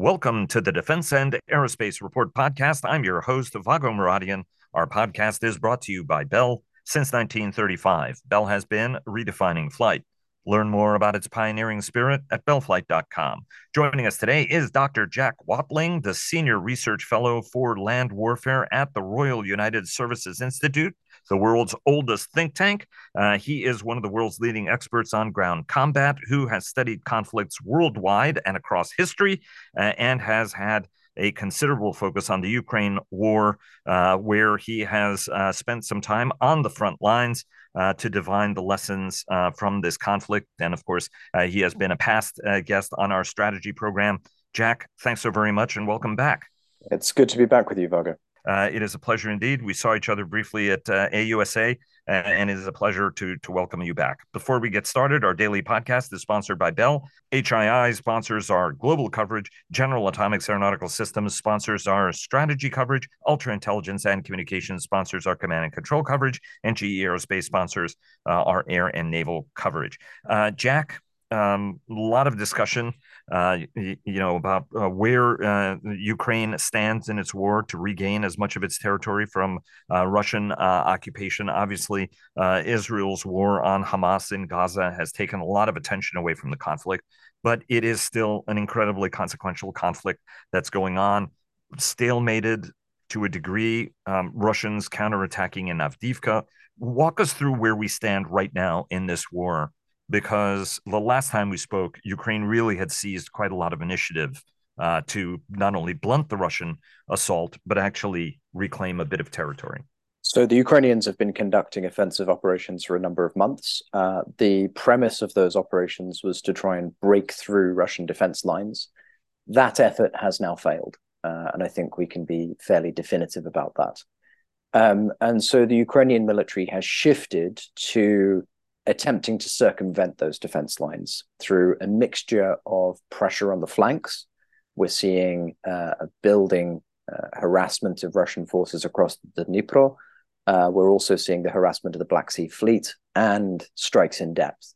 Welcome to the Defense and Aerospace Report podcast. I'm your host, Vago Muradian. Our podcast is brought to you by Bell since 1935. Bell has been redefining flight. Learn more about its pioneering spirit at bellflight.com. Joining us today is Dr. Jack Watling, the Senior Research Fellow for Land Warfare at the Royal United Services Institute the world's oldest think tank. Uh, he is one of the world's leading experts on ground combat who has studied conflicts worldwide and across history uh, and has had a considerable focus on the Ukraine war, uh, where he has uh, spent some time on the front lines uh, to divine the lessons uh, from this conflict. And of course, uh, he has been a past uh, guest on our strategy program. Jack, thanks so very much and welcome back. It's good to be back with you, Vago. Uh, it is a pleasure indeed. We saw each other briefly at uh, AUSA, uh, and it is a pleasure to to welcome you back. Before we get started, our daily podcast is sponsored by Bell. HII sponsors our global coverage. General Atomics Aeronautical Systems sponsors our strategy coverage. Ultra Intelligence and Communications sponsors our command and control coverage, and GE Aerospace sponsors uh, our air and naval coverage. Uh, Jack, um, a lot of discussion, uh, you, you, know, about uh, where uh, Ukraine stands in its war to regain as much of its territory from uh, Russian uh, occupation. Obviously, uh, Israel's war on Hamas in Gaza has taken a lot of attention away from the conflict, but it is still an incredibly consequential conflict that's going on, stalemated to a degree. Um, Russians counterattacking in Avdiivka. Walk us through where we stand right now in this war because the last time we spoke, Ukraine really had seized quite a lot of initiative uh, to not only blunt the Russian assault, but actually reclaim a bit of territory. So the Ukrainians have been conducting offensive operations for a number of months. Uh, the premise of those operations was to try and break through Russian defense lines. That effort has now failed, uh, and I think we can be fairly definitive about that. Um, and so the Ukrainian military has shifted to attempting to circumvent those defense lines through a mixture of pressure on the flanks. We're seeing uh, a building uh, harassment of Russian forces across the Dnipro. Uh, we're also seeing the harassment of the Black Sea Fleet and strikes in depth.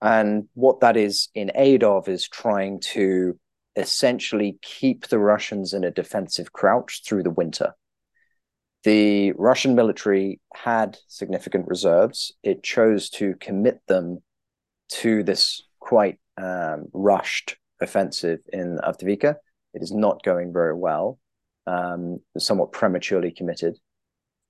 And what that is in aid of is trying to essentially keep the Russians in a defensive crouch through the winter the Russian military had significant reserves. It chose to commit them to this quite um, rushed offensive in Avdiivka. It is not going very well, um, somewhat prematurely committed.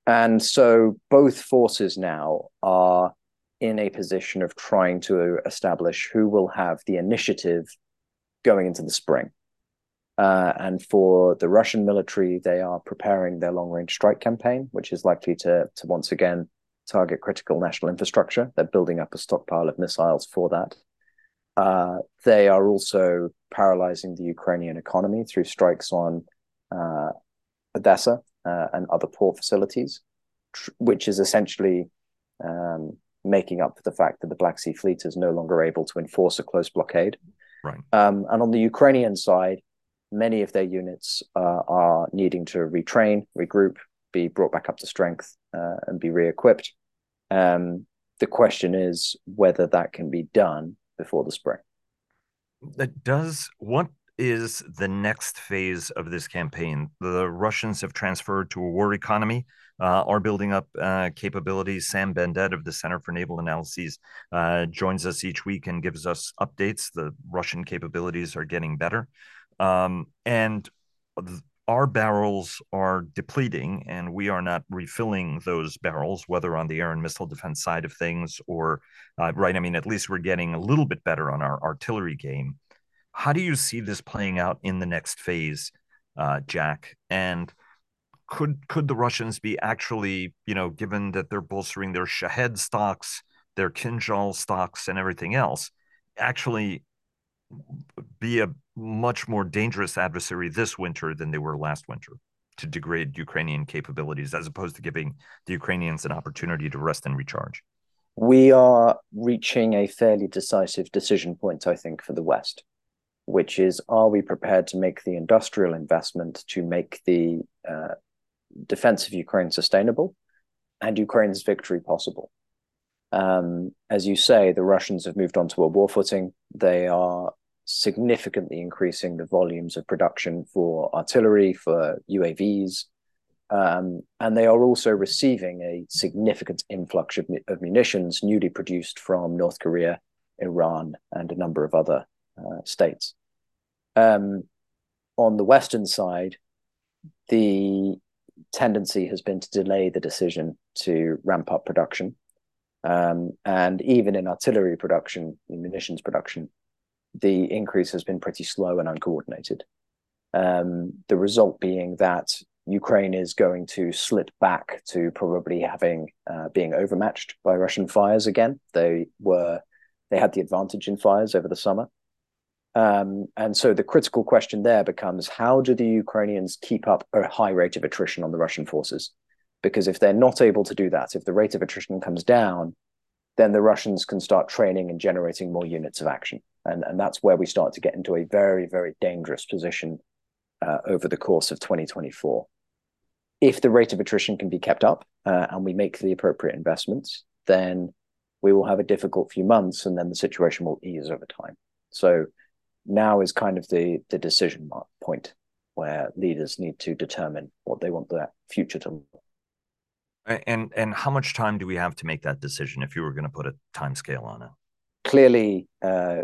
And so both forces now are in a position of trying to establish who will have the initiative going into the spring. Uh, and for the Russian military, they are preparing their long range strike campaign, which is likely to, to once again target critical national infrastructure. They're building up a stockpile of missiles for that. Uh, they are also paralyzing the Ukrainian economy through strikes on uh, Odessa uh, and other port facilities, tr- which is essentially um, making up for the fact that the Black Sea Fleet is no longer able to enforce a close blockade. Right. Um, and on the Ukrainian side, many of their units uh, are needing to retrain, regroup, be brought back up to strength, uh, and be re-equipped. Um, the question is whether that can be done before the spring. That does what is the next phase of this campaign? The Russians have transferred to a war economy, uh, are building up uh, capabilities. Sam Bendett of the Center for Naval Analyses uh, joins us each week and gives us updates. The Russian capabilities are getting better. Um, and our barrels are depleting and we are not refilling those barrels, whether on the air and missile defense side of things or, uh, right, I mean, at least we're getting a little bit better on our artillery game. How do you see this playing out in the next phase, uh, Jack? And could could the Russians be actually, you know, given that they're bolstering their Shahed stocks, their Kinjal stocks, and everything else, actually be a much more dangerous adversary this winter than they were last winter to degrade Ukrainian capabilities, as opposed to giving the Ukrainians an opportunity to rest and recharge? We are reaching a fairly decisive decision point, I think, for the West, which is are we prepared to make the industrial investment to make the uh, defense of Ukraine sustainable and Ukraine's victory possible? Um, as you say, the Russians have moved on to a war footing. They are significantly increasing the volumes of production for artillery, for UAVs, um, and they are also receiving a significant influx of, of, munitions newly produced from North Korea, Iran, and a number of other uh, states. Um, on the Western side, the tendency has been to delay the decision to ramp up production. Um, and even in artillery production, in munitions production, the increase has been pretty slow and uncoordinated. Um, the result being that Ukraine is going to slip back to probably having uh, being overmatched by Russian fires again. They were they had the advantage in fires over the summer, um, and so the critical question there becomes: How do the Ukrainians keep up a high rate of attrition on the Russian forces? Because if they're not able to do that, if the rate of attrition comes down, then the Russians can start training and generating more units of action. And, and that's where we start to get into a very, very dangerous position uh, over the course of 2024. If the rate of attrition can be kept up uh, and we make the appropriate investments, then we will have a difficult few months and then the situation will ease over time. So now is kind of the, the decision point where leaders need to determine what they want their future to look and and how much time do we have to make that decision if you were going to put a time scale on it? Clearly, uh,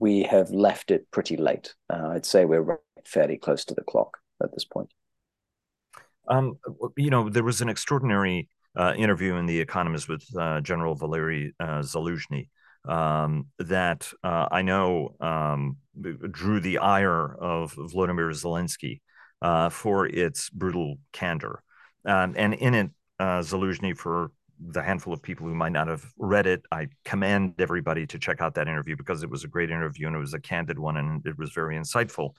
we have left it pretty late. Uh, I'd say we're fairly close to the clock at this point. Um, you know, there was an extraordinary uh, interview in The Economist with uh, General Valery uh, Zaluzhny um, that uh, I know um, drew the ire of Vladimir Zelensky for its brutal candor. Um, and in it, uh, Zaluzhny for the handful of people who might not have read it. I commend everybody to check out that interview because it was a great interview and it was a candid one and it was very insightful.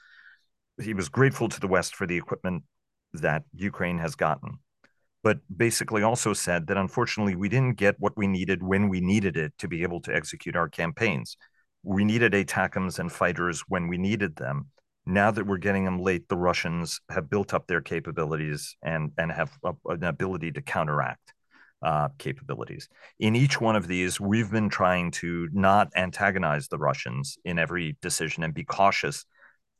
He was grateful to the West for the equipment that Ukraine has gotten, but basically also said that unfortunately we didn't get what we needed when we needed it to be able to execute our campaigns. We needed ATACMS and fighters when we needed them now that we're getting them late, the Russians have built up their capabilities and and have a, an ability to counteract uh, capabilities. In each one of these, we've been trying to not antagonize the Russians in every decision and be cautious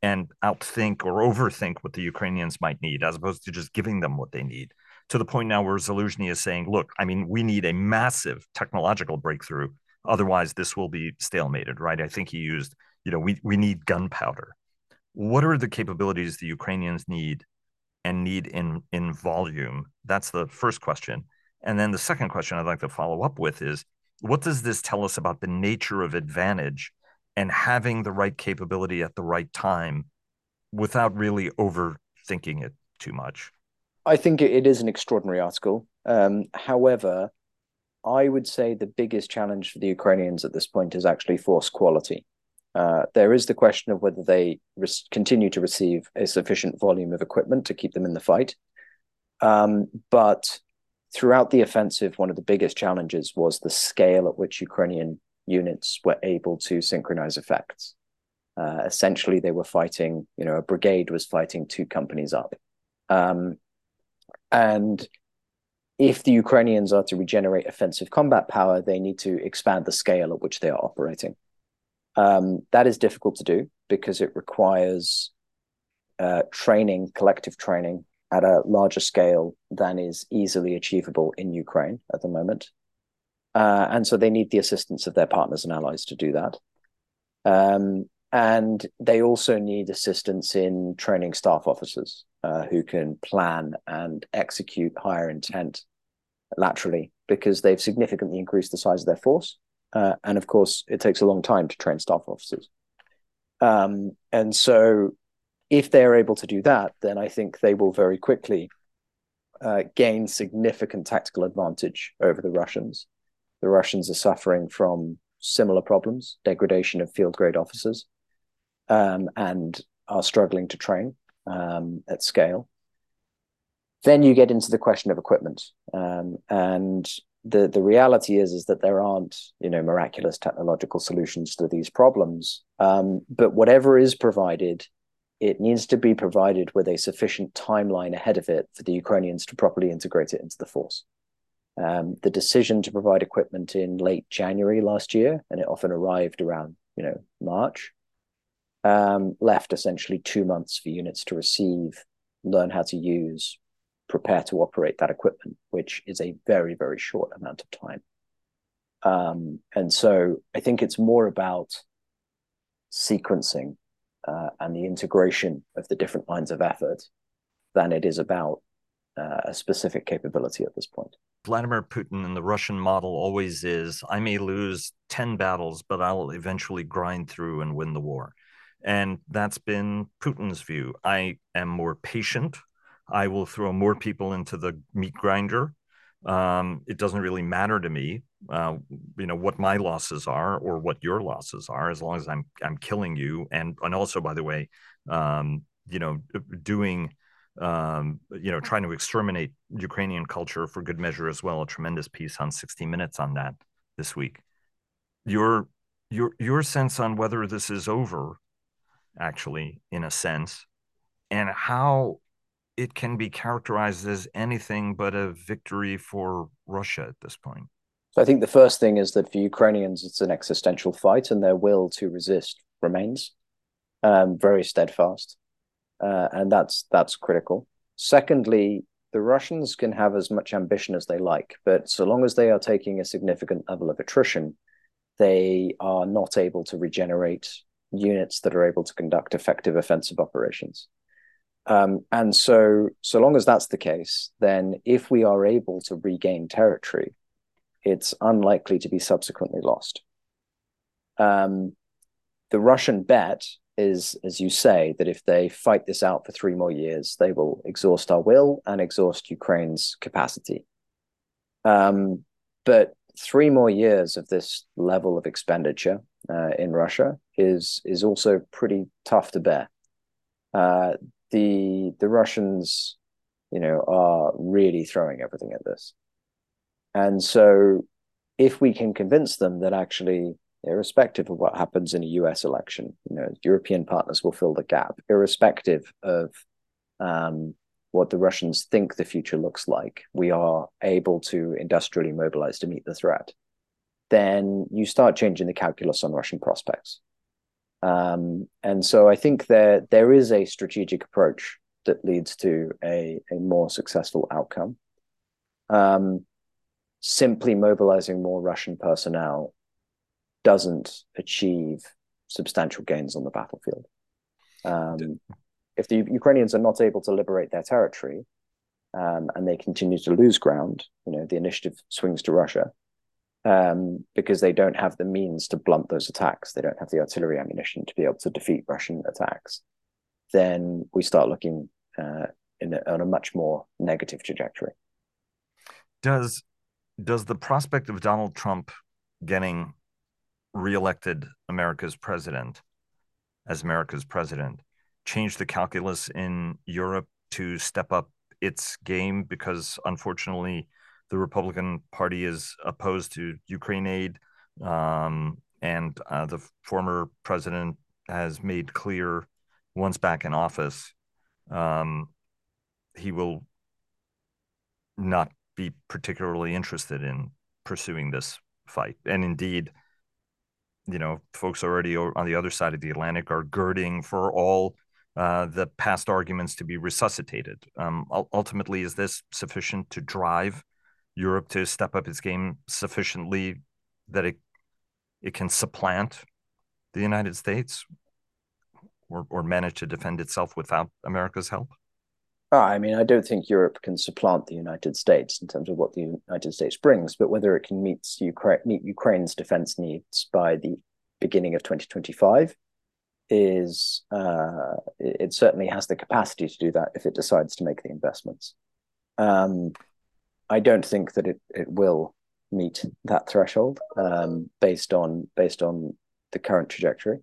and outthink or overthink what the Ukrainians might need, as opposed to just giving them what they need. To the point now where Zaluzhny is saying, "Look, I mean, we need a massive technological breakthrough, otherwise this will be stalemated." Right? I think he used, you know, we we need gunpowder what are the capabilities the Ukrainians need and need in in volume? That's the first question. And then the second question I'd like to follow up with is what does this tell us about the nature of advantage and having the right capability at the right time without really overthinking it too much? I think it is an extraordinary article. Um, however, I would say the biggest challenge for the Ukrainians at this point is actually force quality. Uh, there is the question of whether they res- continue to receive a sufficient volume of equipment to keep them in the fight. Um, but throughout the offensive, one of the biggest challenges was the scale at which Ukrainian units were able to synchronize effects. Uh, essentially, they were fighting, you know, a brigade was fighting two companies up. Um, and if the Ukrainians are to regenerate offensive combat power, they need to expand the scale at which they are operating. Um, that is difficult to do because it requires uh, training, collective training at a larger scale than is easily achievable in Ukraine at the moment. Uh, and so they need the assistance of their partners and allies to do that. Um, and they also need assistance in training staff officers uh, who can plan and execute higher intent laterally because they've significantly increased the size of their force uh, and of course, it takes a long time to train staff officers. Um, and so, if they're able to do that, then I think they will very quickly uh, gain significant tactical advantage over the Russians. The Russians are suffering from similar problems, degradation of field grade officers, um, and are struggling to train um, at scale. Then you get into the question of equipment. Um, and the the reality is is that there aren't you know miraculous technological solutions to these problems um, but whatever is provided it needs to be provided with a sufficient timeline ahead of it for the ukrainians to properly integrate it into the force um, the decision to provide equipment in late january last year and it often arrived around you know march um, left essentially two months for units to receive, learn how to use, prepare to operate that equipment, which is a very, very short amount of time. Um, and so I think it's more about sequencing uh, and the integration of the different lines of effort than it is about uh, a specific capability at this point. Vladimir Putin and the Russian model always is I may lose 10 battles, but I'll eventually grind through and win the war. And that's been Putin's view. I am more patient. I will throw more people into the meat grinder. Um, it doesn't really matter to me, uh, you know, what my losses are or what your losses are, as long as I'm I'm killing you. And and also, by the way, um, you know, doing um, you know, trying to exterminate Ukrainian culture for good measure as well. A tremendous piece on 60 Minutes on that this week. Your your your sense on whether this is over, actually, in a sense, and how it can be characterized as anything but a victory for Russia at this point. So I think the first thing is that for Ukrainians, it's an existential fight, and their will to resist remains um, very steadfast uh, and that's that's critical. Secondly, the Russians can have as much ambition as they like, but so long as they are taking a significant level of attrition, they are not able to regenerate units that are able to conduct effective offensive operations. Um, and so, so long as that's the case, then if we are able to regain territory, it's unlikely to be subsequently lost. Um, the Russian bet is, as you say, that if they fight this out for three more years, they will exhaust our will and exhaust Ukraine's capacity. Um, but three more years of this level of expenditure uh, in Russia is is also pretty tough to bear. Uh, the the Russians, you know, are really throwing everything at this, and so if we can convince them that actually irrespective of what happens in a US election. You know, European partners will fill the gap, irrespective of um, what the Russians think the future looks like. We are able to industrially mobilize to meet the threat. Then you start changing the calculus on Russian prospects. Um, and so I think there there is a strategic approach that leads to a, a more successful outcome. Um, simply mobilizing more Russian personnel doesn't achieve substantial gains on the battlefield. Um, if the Ukrainians are not able to liberate their territory um, and they continue to lose ground, you know, the initiative swings to Russia um, because they don't have the means to blunt those attacks. They don't have the artillery ammunition to be able to defeat Russian attacks. Then we start looking uh, in a, on a much more negative trajectory. Does does the prospect of Donald Trump getting reelected America's president as America's president change the calculus in Europe to step up its game because unfortunately the Republican Party is opposed to Ukraine aid, um, and uh, the former president has made clear once back in office um, he will not be particularly interested in pursuing this fight, and indeed you know, folks already on the other side of the Atlantic are girding for all uh, the past arguments to be resuscitated. Um, ultimately, is this sufficient to drive Europe to step up its game sufficiently that it it can supplant the United States or, or manage to defend itself without America's help? Oh, I mean, I don't think Europe can supplant the United States in terms of what the United States brings, but whether it can meet, Ukraine, meet Ukraine's defense needs by the beginning of 2025 is uh, it, certainly has the capacity to do that if it decides to make the investments. Um, I don't think that it, it will meet that threshold um, based on based on the current trajectory.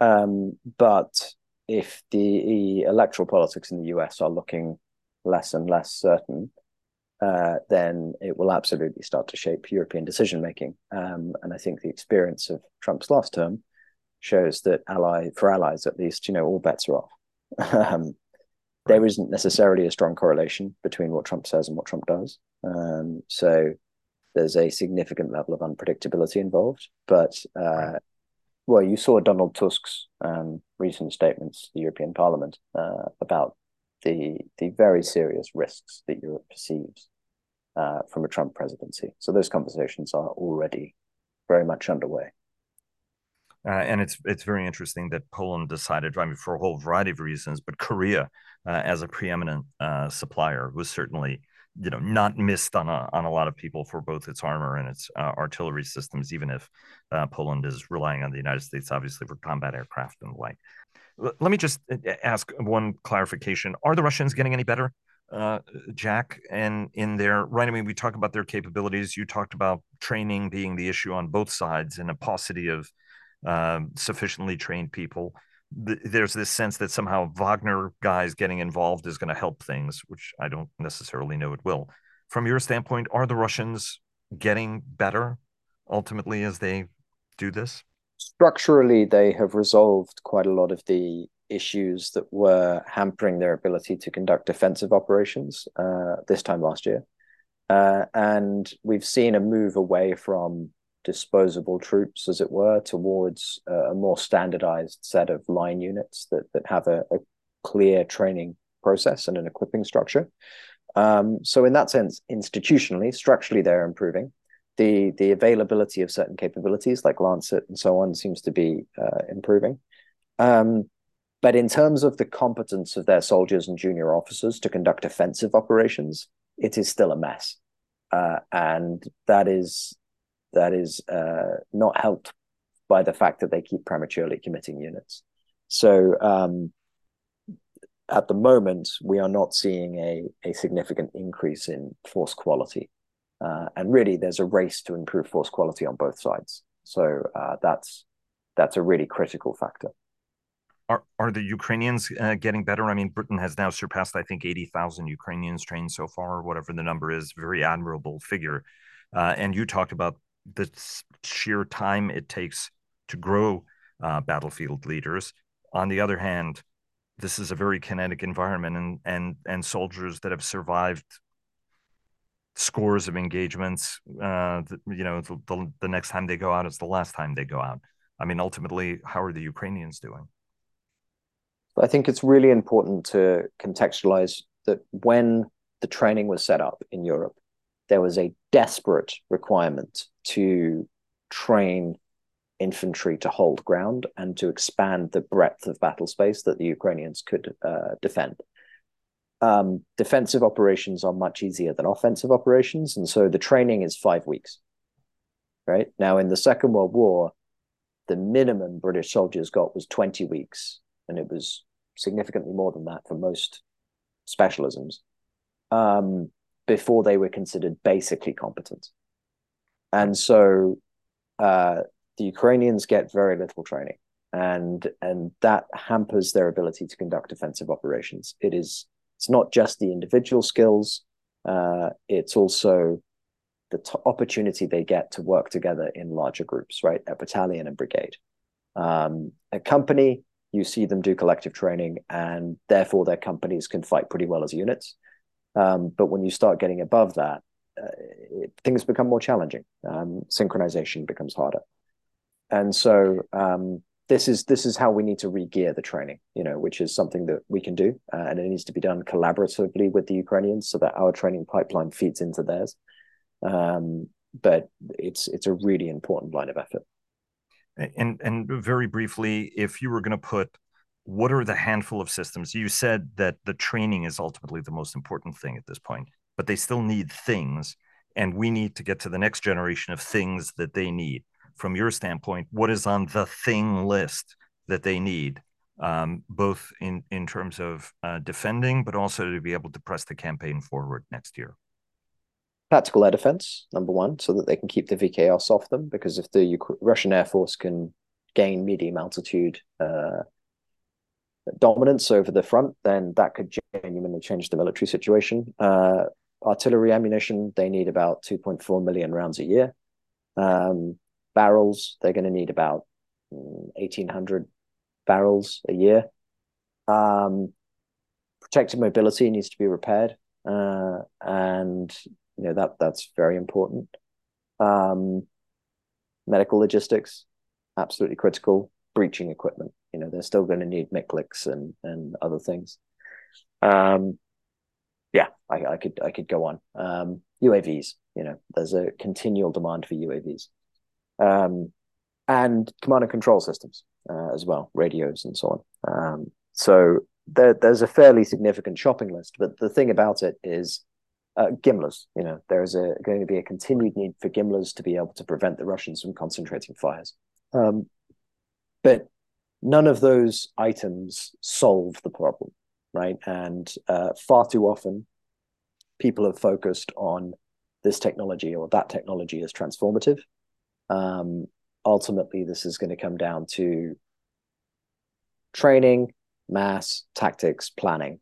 Um, but if the electoral politics in the US are looking less and less certain, uh, then it will absolutely start to shape European decision making. Um, and I think the experience of Trump's last term shows that ally for allies at least, you know, all bets are off. um, there isn't necessarily a strong correlation between what Trump says and what Trump does. Um, so there's a significant level of unpredictability involved, but uh, well, you saw Donald Tusk's um, recent statements to the European Parliament uh, about the the very serious risks that Europe perceives uh, from a Trump presidency. So those conversations are already very much underway. Uh, and it's it's very interesting that Poland decided, I mean, for a whole variety of reasons, but Korea, uh, as a preeminent uh, supplier, was certainly you know not missed on a on a lot of people for both its armor and its uh, artillery systems, even if uh, Poland is relying on the United States, obviously, for combat aircraft and the like. L- let me just uh, ask one clarification: Are the Russians getting any better? uh, Jack, and in their right. I mean, we talk about their capabilities. You talked about training being the issue on both sides and a paucity of um, sufficiently trained people. there's this sense that somehow Wagner guys getting involved is going to help things, which I don't necessarily know it will. From your standpoint, are the Russians getting better ultimately as they do this? Structurally, they have resolved quite a lot of the issues that were hampering their ability to conduct defensive operations uh, this time last year. Uh, and we've seen a move away from disposable troops, as it were, towards a more standardized set of line units that, that have a, a clear training process and an equipping structure. Um, so, in that sense, institutionally, structurally, they're improving. The, the availability of certain capabilities like Lancet and so on seems to be uh, improving. Um, but in terms of the competence of their soldiers and junior officers to conduct offensive operations, it is still a mess. Uh, and that is that is uh, not helped by the fact that they keep prematurely committing units. So um, at the moment, we are not seeing a, a significant increase in force quality. Uh, and really, there's a race to improve force quality on both sides. So uh, that's that's a really critical factor. Are, are the Ukrainians uh, getting better? I mean, Britain has now surpassed, I think, 80,000 Ukrainians trained so far, whatever the number is. Very admirable figure. Uh, and you talked about the sheer time it takes to grow uh, battlefield leaders. On the other hand, this is a very kinetic environment, and and and soldiers that have survived scores of engagements. Uh, you know, the, the, the next time they go out, it's the last time they go out. I mean, ultimately, how are the Ukrainians doing? I think it's really important to contextualize that when the training was set up in Europe, there was a desperate requirement to train infantry to hold ground and to expand the breadth of battle space that the Ukrainians could uh, defend. Um, defensive operations are much easier than offensive operations, and so the training is five weeks. Right now, in the Second World War, the minimum British soldiers got was 20 weeks and it was significantly more than that for most specialisms um, before they were considered basically competent. And so uh, the Ukrainians get very little training, and and that hampers their ability to conduct offensive operations. It is it's not just the individual skills; uh, it's also the t- opportunity they get to work together in larger groups, right? A battalion and brigade. Um, a company you see them do collective training, and therefore their companies can fight pretty well as units. Um, but when you start getting above that, uh, it, things become more challenging. Um, synchronization becomes harder, and so um, this is this is how we need to re-gear the training. You know, which is something that we can do, uh, and it needs to be done collaboratively with the Ukrainians so that our training pipeline feeds into theirs. Um, but it's it's a really important line of effort. And and very briefly, if you were going to put what are the handful of systems you said that the training is ultimately the most important thing at this point but they still need things and we need to get to the next generation of things that they need from your standpoint what is on the thing list that they need um, both in in terms of uh, defending but also to be able to press the campaign forward next year tactical air defense, number one, so that they can keep the VKRs off them. Because if the Russian Air Force can gain medium altitude uh, dominance over the front, then that could genuinely change the military situation. Uh, artillery ammunition, they need about 2.4 million rounds a year. Um, barrels, they're going to need about 1,800 mm, barrels a year. Um, protected mobility needs to be repaired. Uh, and you know that that's very important. Um, medical logistics, absolutely critical. Breaching equipment, you know, they're still going to need MICLICs and and other things. Um, yeah, I, I could I could go on. Um, UAVs, you know, there's a continual demand for UAVs, um, and command and control systems uh, as well, radios and so on. Um, so there, there's a fairly significant shopping list. But the thing about it is, uh, GMLRS. You know, there is a, going to be a continued need for GMLRS to be able to prevent the Russians from concentrating fires. Um, but none of those items solve the problem, right? And uh, far too often, people have focused on this technology or that technology as transformative. Um, ultimately, this is going to come down to training, mass, tactics, planning.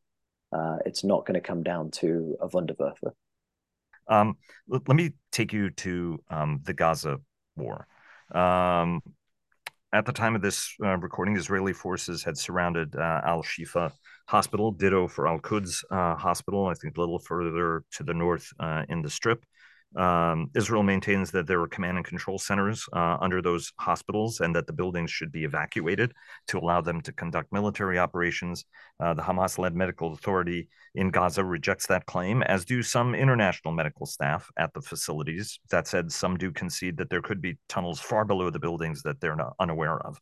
Uh, it's not going to come down to a Wunderwaffe. Um, let, me take you to um, the Gaza war. Um, at the time of this uh, recording, Israeli forces had surrounded uh, Al Shifa Hospital, ditto for Al Quds uh, Hospital, I think a little further to the north uh, in the strip. Um, Israel maintains that there were command and control centers uh, under those hospitals and that the buildings should be evacuated to allow them to conduct military operations. Uh, the Hamas led medical authority in Gaza rejects that claim, as do some international medical staff at the facilities. That said, some do concede that there could be tunnels far below the buildings that they're not unaware of.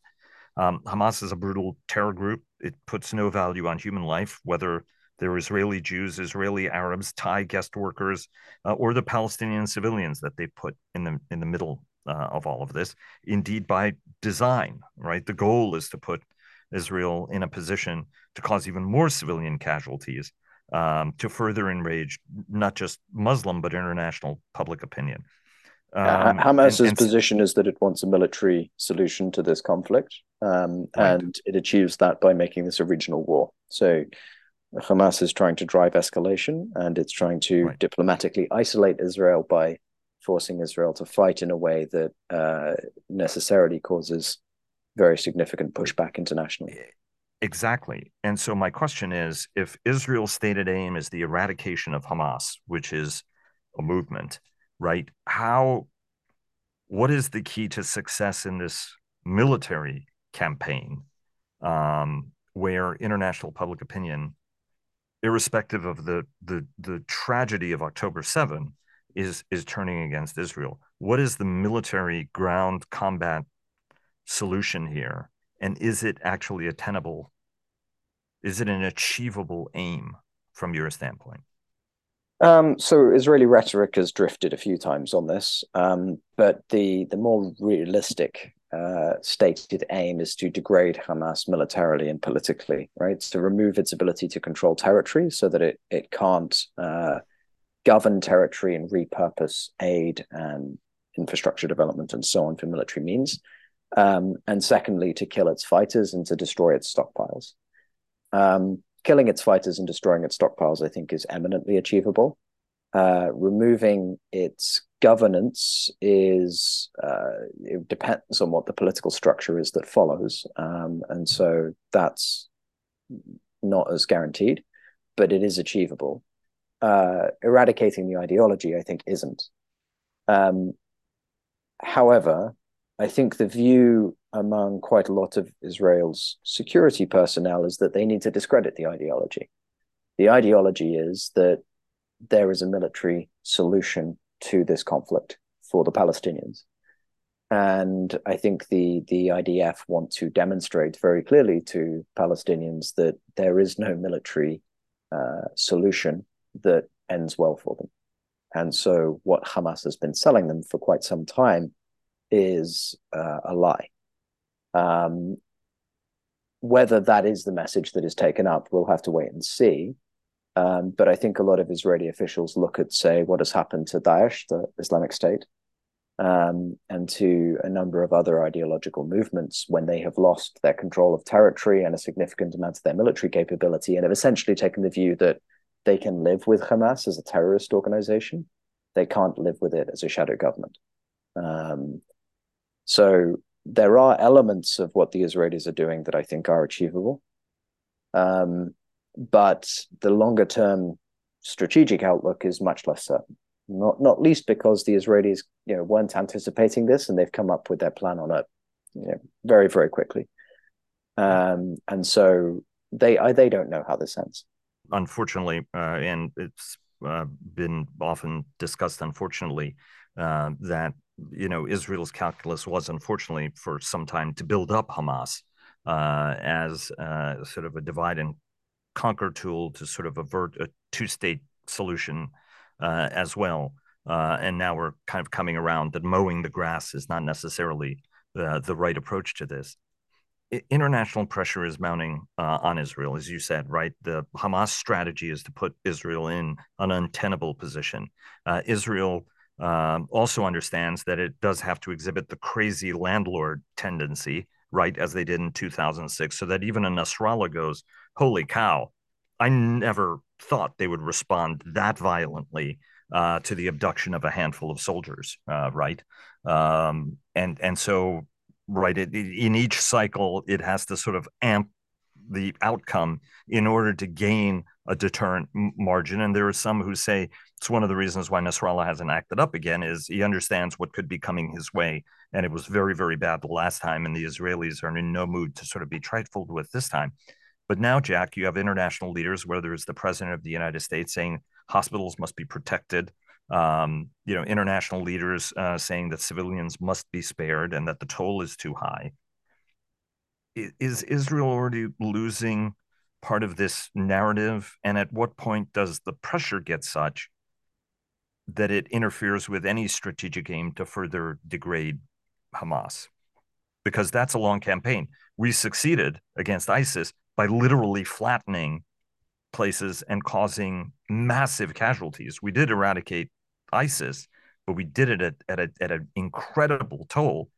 Um, Hamas is a brutal terror group. It puts no value on human life, whether there are Israeli Jews, Israeli Arabs, Thai guest workers, uh, or the Palestinian civilians that they put in the in the middle uh, of all of this. Indeed, by design, right? The goal is to put Israel in a position to cause even more civilian casualties, um, to further enrage not just Muslim but international public opinion. Um, Hamas's and, and, position is that it wants a military solution to this conflict, um, right. and it achieves that by making this a regional war. So Hamas is trying to drive escalation and it's trying to right. diplomatically isolate Israel by forcing Israel to fight in a way that uh, necessarily causes very significant pushback internationally. Exactly. And so my question is if Israel's stated aim is the eradication of Hamas, which is a movement, right? How what is the key to success in this military campaign um, where international public opinion irrespective of the the the tragedy of October 7 is is turning against Israel. What is the military ground combat solution here? And is it actually a tenable? Is it an achievable aim from your standpoint? Um, so Israeli rhetoric has drifted a few times on this, um, but the the more realistic uh, stated aim is to degrade Hamas militarily and politically, right? To remove its ability to control territory so that it, it can't uh, govern territory and repurpose aid and infrastructure development and so on for military means. Um, and secondly, to kill its fighters and to destroy its stockpiles. Um, killing its fighters and destroying its stockpiles, I think, is eminently achievable. Uh, removing its governance is uh, it depends on what the political structure is that follows, um, and so that's not as guaranteed, but it is achievable. Uh, eradicating the ideology, I think, isn't. Um, however, I think the view among quite a lot of Israel's security personnel is that they need to discredit the ideology. The ideology is that there is a military solution to this conflict for the Palestinians. And I think the the IDF want to demonstrate very clearly to Palestinians that there is no military uh, solution that ends well for them. And so, what Hamas has been selling them for quite some time is uh, a lie. Um, whether that is the message that is taken up, we'll have to wait and see. Um, but I think a lot of Israeli officials look at, say, what has happened to Daesh, the Islamic State, um, and to a number of other ideological movements when they have lost their control of territory and a significant amount of their military capability, and have essentially taken the view that they can live with Hamas as a terrorist organization. They can't live with it as a shadow government. Um, so there are elements of what the Israelis are doing that I think are achievable. Um, but the longer term strategic outlook is much less certain. Not not least because the Israelis, you know, weren't anticipating this, and they've come up with their plan on it, you know, very very quickly. Um, and so they I, they don't know how this ends. Unfortunately, uh, and it's uh, been often discussed. Unfortunately, uh, that you know Israel's calculus was unfortunately for some time to build up Hamas uh, as uh, sort of a divide and conquer tool to sort of avert a two-state solution uh, as well. and now we're kind of coming around that mowing the grass is not necessarily the right approach to this international pressure is mounting uh, on Israel, as you said, right? The Hamas strategy is to put Israel in an untenable position. Uh, Israel uh, also understands that it does have to exhibit the crazy landlord tendency, right, as they did in 2006, so that even a Nasrallah goes, holy cow, I never thought they would respond that violently uh, to the abduction of a handful of soldiers, uh, right? Um, and and so right it, in each cycle it has to sort of amp the outcome in order to gain a deterrent margin. And there are some who say it's one of the reasons why Nasrallah hasn't acted up again is he understands what could be coming his way. And it was very very bad the last time and the Israelis are in no mood to sort of be trifled with this time. But now Jack you have international leaders whether it's the president of the United States saying hospitals must be protected um, you know, international leaders uh, saying that civilians must be spared and that the toll is too high. Is Israel already losing part of this narrative? And at what point does the pressure get such that it interferes with any strategic aim to further degrade Hamas? Because that's a long campaign. We succeeded against ISIS by literally flattening places and causing massive casualties. We did eradicate ISIS, but we did it at, at, a, at an incredible toll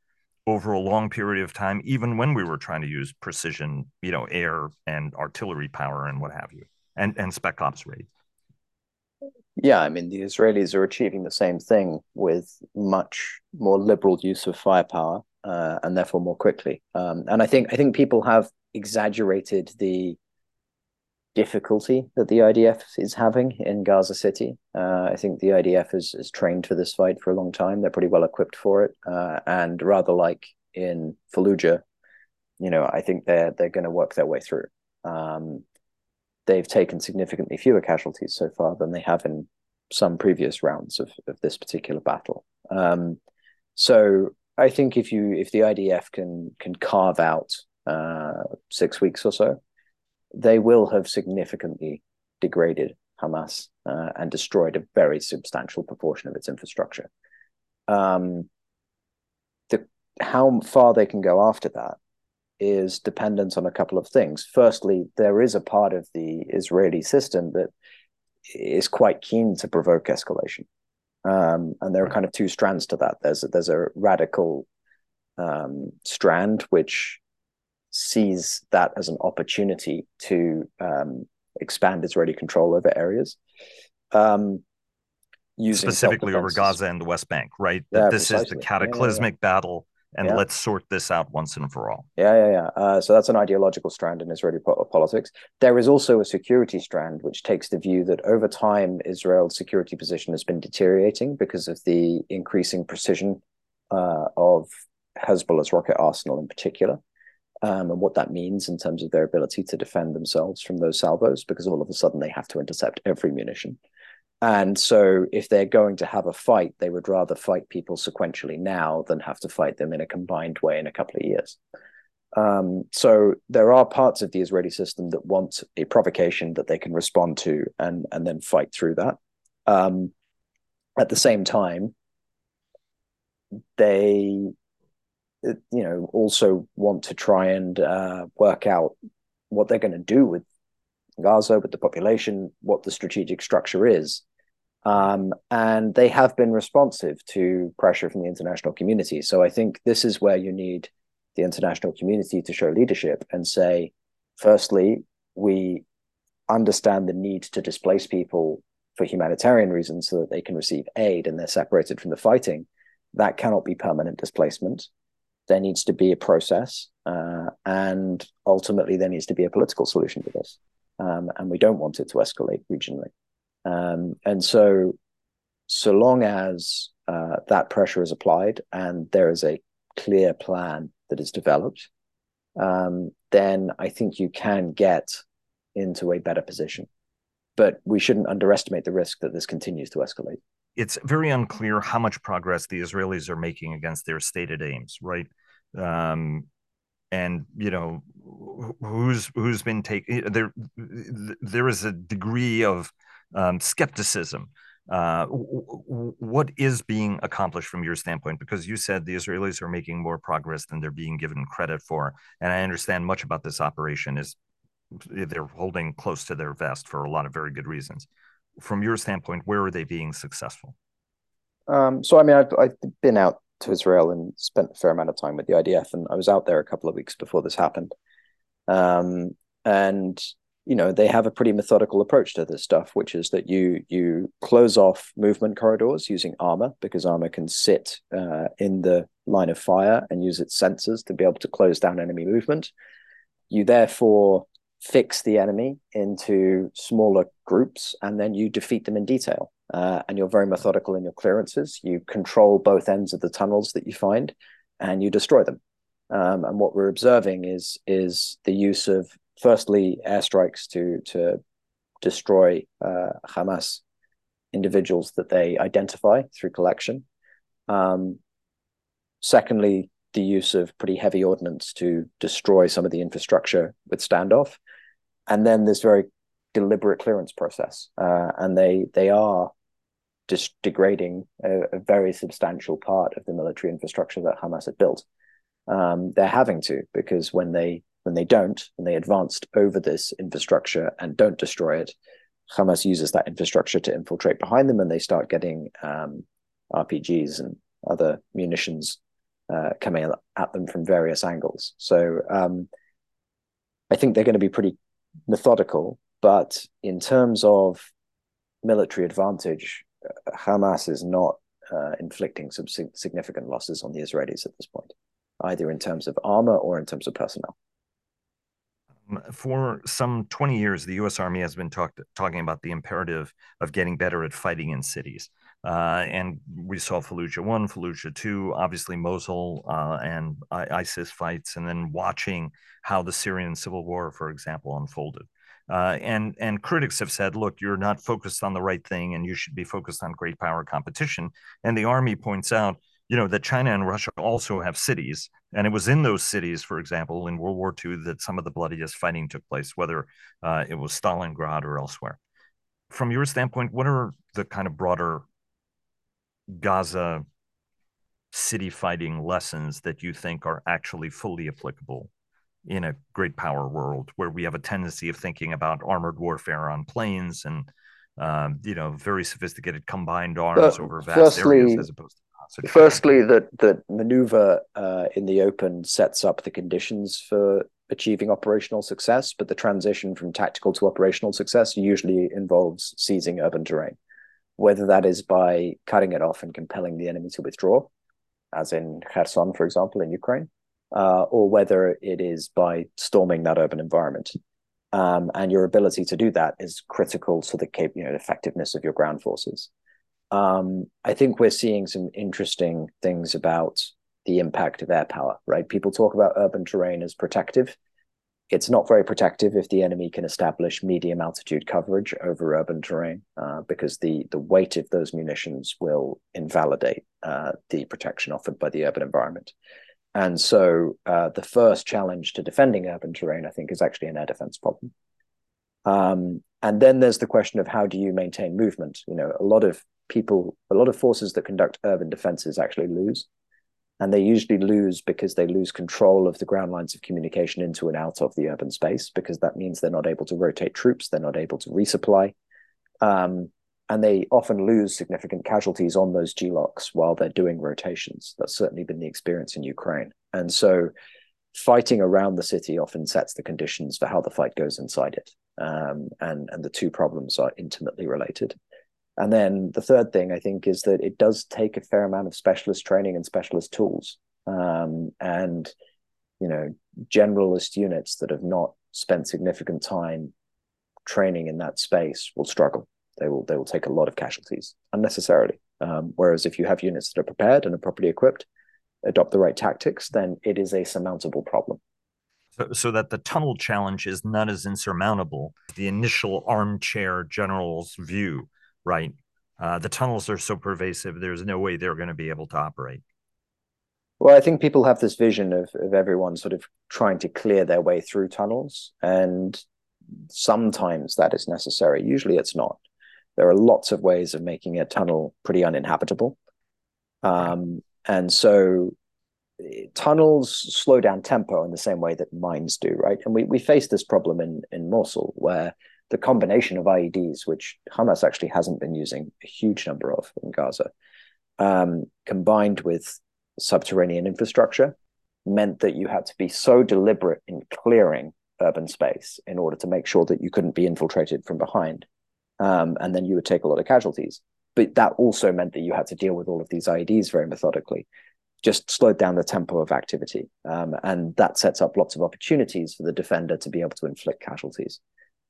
over a long period of time, even when we were trying to use precision, you know, air and artillery power and what have you, and, and spec ops raids. Yeah, I mean, the Israelis are achieving the same thing with much more liberal use of firepower uh, and therefore more quickly. Um, and I think I think people have exaggerated the difficulty that the IDF is having in Gaza City. Uh, I think the IDF is, is trained for this fight for a long time. They're pretty well equipped for it. Uh, and rather like in Fallujah, you know, I think they're they're going to work their way through. Um, they've taken significantly fewer casualties so far than they have in some previous rounds of, of this particular battle. Um, so I think if you if the IDF can can carve out uh, six weeks or so, they will have significantly degraded Hamas uh, and destroyed a very substantial proportion of its infrastructure. Um, the how far they can go after that is dependent on a couple of things. Firstly, there is a part of the Israeli system that is quite keen to provoke escalation, um, and there are kind of two strands to that. There's a, there's a radical um, strand which sees that as an opportunity to um, expand Israeli control over areas. Um, Specifically over Gaza and the West Bank, right? Yeah, this precisely. is the cataclysmic yeah, yeah, battle, and let's sort this out once and for all. Yeah, yeah, yeah. Uh, so that's an ideological strand in Israeli po- politics. There is also a security strand, which takes the view that over time, Israel's security position has been deteriorating because of the increasing precision uh, of Hezbollah's rocket arsenal in particular um, and what that means in terms of their ability to defend themselves from those salvos, because all of a sudden they have to intercept every munition. And so, if they're going to have a fight, they would rather fight people sequentially now than have to fight them in a combined way in a couple of years. Um, so, there are parts of the Israeli system that want a provocation that they can respond to and, and then fight through that. Um, at the same time, they you know also want to try and uh, work out what they're going to do with Gaza, with the population, what the strategic structure is. Um, and they have been responsive to pressure from the international community. So I think this is where you need the international community to show leadership and say, firstly, we understand the need to displace people for humanitarian reasons so that they can receive aid and they're separated from the fighting. That cannot be permanent displacement there needs to be a process, uh, and ultimately there needs to be a political solution to this. Um, and we don't want it to escalate regionally. Um, and so, so long as uh, that pressure is applied and there is a clear plan that is developed, um, then I think you can get into a better position. But we shouldn't underestimate the risk that this continues to escalate. It's very unclear how much progress the Israelis are making against their stated aims, right? Um, and you know who's who's been taken there there is a degree of um, skepticism uh, what is being accomplished from your standpoint? Because you said the Israelis are making more progress than they're being given credit for, and I understand much about this operation is they're holding close to their vest for a lot of very good reasons. From your standpoint, where are they being successful? Um, so, I mean, I've, I've been out to Israel and spent a fair amount of time with the IDF, and I was out there a couple of weeks before this happened. Um, and you know they have a pretty methodical approach to this stuff which is that you you close off movement corridors using armor because armor can sit uh, in the line of fire and use its sensors to be able to close down enemy movement you therefore fix the enemy into smaller groups and then you defeat them in detail uh, and you're very methodical in your clearances. You control both ends of the tunnels that you find and you destroy them. Um, and what we're observing is is the use of firstly airstrikes to to destroy uh, Hamas individuals that they identify through collection. Um, secondly, the use of pretty heavy ordnance to destroy some of the infrastructure with standoff, and then this very deliberate clearance process, uh, and they they are just degrading a, a, very substantial part of the military infrastructure that Hamas had built. Um, they're having to because when they when they don't, and they advanced over this infrastructure and don't destroy it, Hamas uses that infrastructure to infiltrate behind them, and they start getting um, RPGs and other munitions uh, coming at them from various angles. So um, I think they're going to be pretty methodical, but in terms of military advantage, Hamas is not uh, inflicting some significant losses on the Israelis at this point, either in terms of armor or in terms of personnel for some 20 years, the U.S. Army has been talk- talking about the imperative of getting better at fighting in cities. Uh, and we saw Fallujah 1, Fallujah 2, obviously Mosul uh, and ISIS fights, and then watching how the Syrian civil war, for example, unfolded. Uh, and and critics have said, look, you're not focused on the right thing, and you should be focused on great power competition. And the army points out, you know, that China and Russia also have cities. And it was in those cities, for example, in World War II, that some of the bloodiest fighting took place, whether uh, it was Stalingrad or elsewhere. From your standpoint, what are the kind of broader Gaza city fighting lessons that you think are actually fully applicable in a great power world where we have a tendency of thinking about armored warfare on plains and um, you know very sophisticated combined arms over vast firstly, areas as opposed to Firstly, that that maneuver uh, in the open sets up the conditions for achieving operational success, but the transition from tactical to operational success usually involves seizing urban terrain, whether that is by cutting it off and compelling the enemy to withdraw, as in Kherson, for example, in Ukraine, uh, or whether it is by storming that urban environment. Um, and your ability to do that is critical to the you know, effectiveness of your ground forces um, I think we're seeing some interesting things about the impact of air power, right? People talk about urban terrain as protective. It's not very protective if the enemy can establish medium altitude coverage over urban terrain, uh, because the the weight of those munitions will invalidate uh, the protection offered by the urban environment. And so, uh, the first challenge to defending urban terrain, I think, is actually an air defense problem. Um, and then there's the question of how do you maintain movement? You know, a lot of people, a lot of forces that conduct urban defenses actually lose. And they usually lose because they lose control of the ground lines of communication into and out of the urban space, because that means they're not able to rotate troops, they're not able to resupply. Um, and they often lose significant casualties on those GLOCs while they're doing rotations. That's certainly been the experience in Ukraine. And so fighting around the city often sets the conditions for how the fight goes inside it. Um, and, and the two problems are intimately related. And then the third thing I think is that it does take a fair amount of specialist training and specialist tools. Um, and, you know, generalist units that have not spent significant time training in that space will struggle. They will they will take a lot of casualties unnecessarily. Um, whereas if you have units that are prepared and are properly equipped, adopt the right tactics, then it is a surmountable problem. So, so that the tunnel challenge is not as insurmountable. The initial armchair general's view, right? Uh, the tunnels are so pervasive, there's no way they're going to be able to operate. Well, I think people have this vision of, of everyone sort of trying to clear their way through tunnels. And sometimes that is necessary. Usually it's not. There are lots of ways of making a tunnel pretty uninhabitable. Um, and so tunnels slow down tempo in the same way that mines do, right? And we, we face this problem in, in Mosul where the combination of IEDs, which Hamas actually hasn't been using a huge number of in Gaza, um, combined with subterranean infrastructure meant that you had to be so deliberate in clearing urban space in order to make sure that you couldn't be infiltrated from behind. Um, and then you would take a lot of casualties. But that also meant that you had to deal with all of these IEDs very methodically, just slowed down the tempo of activity. Um, and that sets up lots of opportunities for the defender to be able to inflict casualties.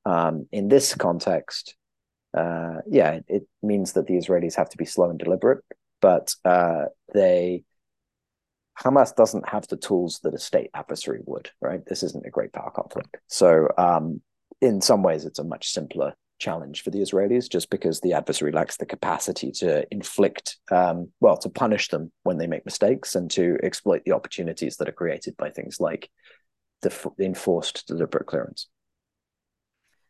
Um, in this context, uh, yeah, it, means that the Israelis have to be slow and deliberate, but uh, they Hamas doesn't have the tools that a state adversary would, right? This isn't a great power conflict. So, um, in some ways, it's a much simpler challenge for the Israelis just because the adversary lacks the capacity to inflict, um, well, to punish them when they make mistakes and to exploit the opportunities that are created by things like the, enforced deliberate clearance.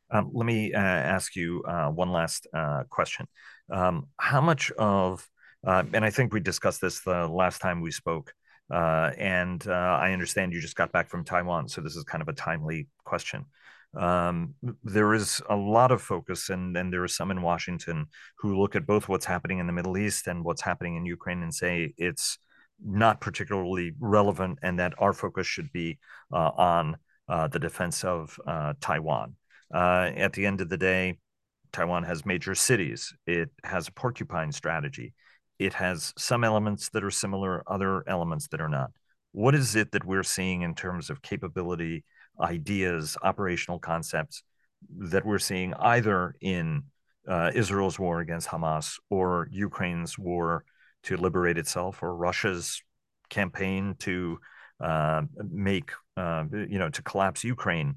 Um, let me uh, ask you uh, one last uh, question. Um, how much of, uh, and I think we discussed this the last time we spoke, uh, and uh, I understand you just got back from Taiwan, so this is kind of a timely question. Um, there is a lot of focus, and, and there are some in Washington who look at both what's happening in the Middle East and what's happening in Ukraine and say it's not particularly relevant, and that our focus should be uh, on uh, the defense of uh, Taiwan. Uh, at the end of the day, Taiwan has major cities. It has a porcupine strategy it has some elements that are similar, other elements that are not. What is it that we're seeing in terms of capability, ideas, operational concepts that we're seeing either in uh, Israel's war against Hamas or Ukraine's war to liberate itself or Russia's campaign to uh, make, uh, you know, to collapse Ukraine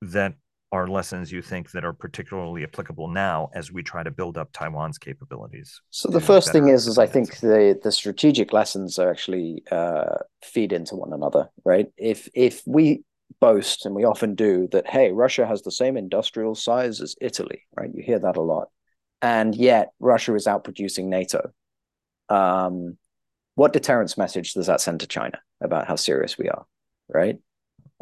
that are lessons you think that are particularly applicable now as we try to build up Taiwan's capabilities? So the first thing is, is I think the the strategic lessons are actually uh, feed into one another, right? If if we boast and we often do that, hey, Russia has the same industrial size as Italy, right? You hear that a lot, and yet Russia is outproducing NATO. Um, what deterrence message does that send to China about how serious we are, right?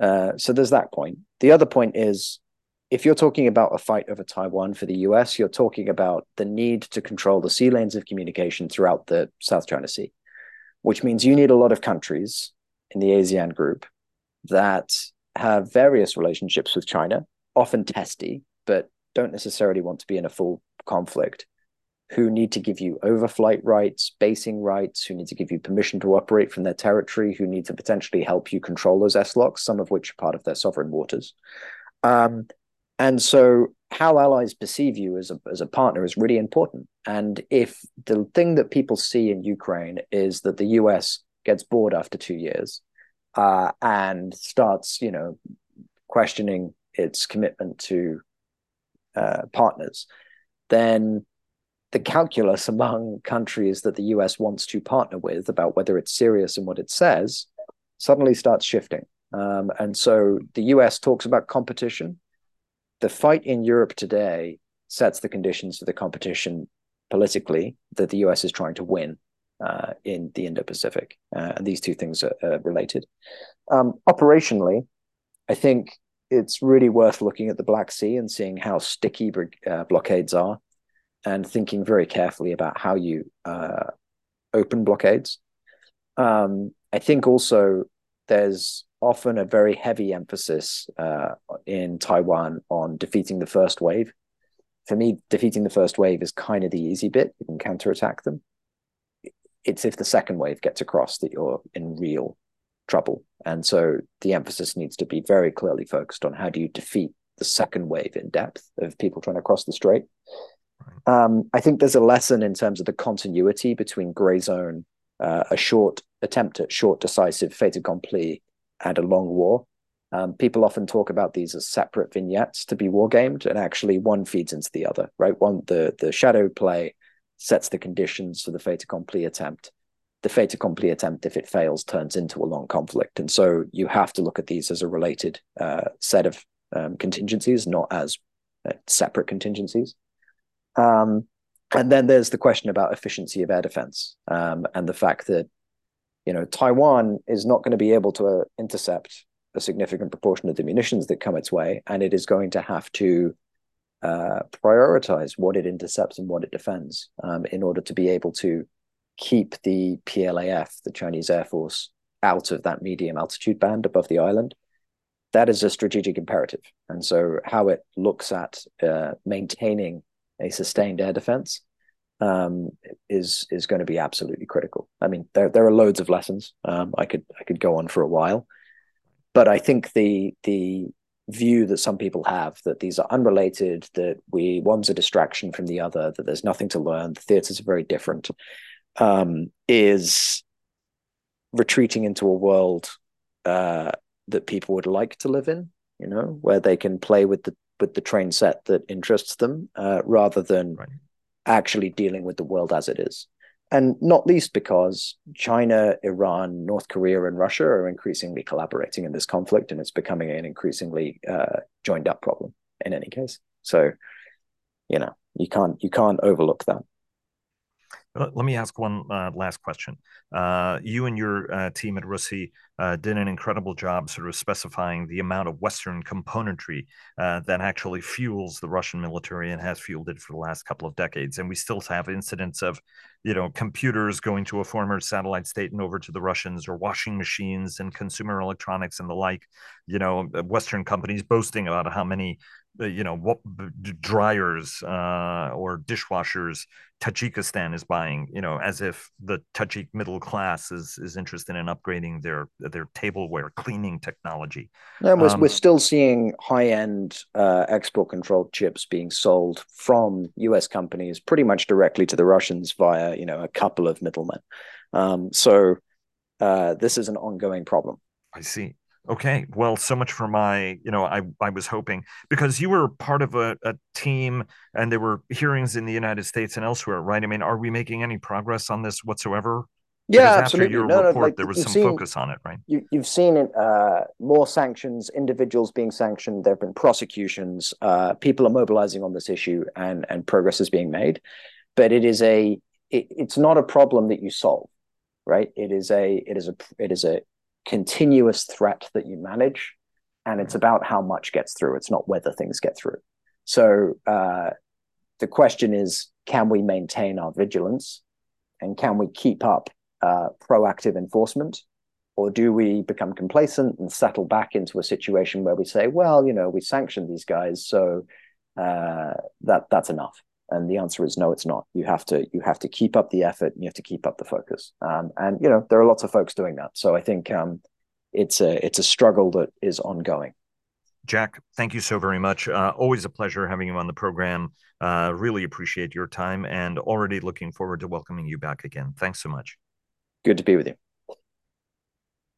Uh, so there's that point. The other point is if you're talking about a fight over Taiwan for the US, you're talking about the need to control the sea lanes of communication throughout the South China Sea, which means you need a lot of countries in the ASEAN group that have various relationships with China, often testy, but don't necessarily want to be in a full conflict, who need to give you overflight rights, basing rights, who need to give you permission to operate from their territory, who need to potentially help you control those SLOCs, some of which are part of their sovereign waters. Um, and so how allies perceive you as a, as a partner is really important. And if the thing that people see in Ukraine is that the US gets bored after two years uh, and starts, you know, questioning its commitment to uh, partners, then the calculus among countries that the US wants to partner with about whether it's serious in what it says suddenly starts shifting. Um, and so the US talks about competition the fight in Europe today sets the conditions for the competition politically that the US is trying to win uh, in the Indo Pacific. Uh, and these two things are, are related. Um, operationally, I think it's really worth looking at the Black Sea and seeing how sticky uh, blockades are and thinking very carefully about how you uh, open blockades. Um, I think also there's often a very heavy emphasis uh, in Taiwan on defeating the first wave. For me, defeating the first wave is kind of the easy bit. You can counterattack them. It's if the second wave gets across that you're in real trouble. And so the emphasis needs to be very clearly focused on how do you defeat the second wave in depth of people trying to cross the strait. Um, I think there's a lesson in terms of the continuity between gray zone, uh, a short attempt at short, decisive fait accompli and a long war. Um, people often talk about these as separate vignettes to be wargamed, and actually one feeds into the other, right? One the the shadow play sets the conditions for the fait accompli attempt. The fait accompli attempt, if it fails, turns into a long conflict, and so you have to look at these as a related uh, set of um, contingencies, not as uh, separate contingencies. Um, and then there's the question about efficiency of air defense um, and the fact that you know Taiwan is not going to be able to uh, intercept a significant proportion of the munitions that come its way, and it is going to have to uh, prioritize what it intercepts and what it defends um, in order to be able to keep the PLAF, the Chinese Air Force, out of that medium altitude band above the island. That is a strategic imperative. And so, how it looks at uh, maintaining a sustained air defense um, is is going to be absolutely critical. I mean, there there are loads of lessons. Um, I could I could go on for a while, but I think the the view that some people have that these are unrelated, that we one's a distraction from the other, that there's nothing to learn, the theaters are very different, um, is retreating into a world uh, that people would like to live in. You know, where they can play with the with the train set that interests them, uh, rather than right. actually dealing with the world as it is and not least because China, Iran, North Korea, and Russia are increasingly collaborating in this conflict, and it's becoming an increasingly uh, joined up problem in any case. So, you know, you can't you can't overlook that. Let me ask one uh, last question. Uh, you and your uh, team at RUSI uh, did an incredible job sort of specifying the amount of Western componentry uh, that actually fuels the Russian military and has fueled it for the last couple of decades. And we still have incidents of, you know, computers going to a former satellite state and over to the Russians, or washing machines and consumer electronics and the like. You know, Western companies boasting about how many you know what dryers uh, or dishwashers Tajikistan is buying, you know, as if the Tajik middle class is is interested in upgrading their their tableware cleaning technology. And we're, um, we're still seeing high end uh, export controlled chips being sold from U.S. companies pretty much directly to the Russians via you know a couple of middlemen. Um, so uh, this is an ongoing problem. I see. Okay. Well, so much for my, you know, I, I was hoping because you were part of a, a team and there were hearings in the United States and elsewhere, right? I mean, are we making any progress on this whatsoever? Yeah, because absolutely. After your no, report, no, like, there was some seen, focus on it, right? You, have seen it, uh, more sanctions, individuals being sanctioned. There have been prosecutions. Uh, people are mobilizing on this issue, and and progress is being made. But it is a, it, it's not a problem that you solve, right? It is a, it is a, it is a continuous threat that you manage and it's about how much gets through. It's not whether things get through. So uh, the question is can we maintain our vigilance and can we keep up uh, proactive enforcement? Or do we become complacent and settle back into a situation where we say well you know we sanctioned these guys so uh, that that's enough and the answer is no, it's not. You have to you have to keep up the effort. And you have to keep up the focus. Um, and you know there are lots of folks doing that. So I think um, it's a it's a struggle that is ongoing. Jack, thank you so very much. Uh, always a pleasure having you on the program. Uh, really appreciate your time and already looking forward to welcoming you back again. Thanks so much. Good to be with you.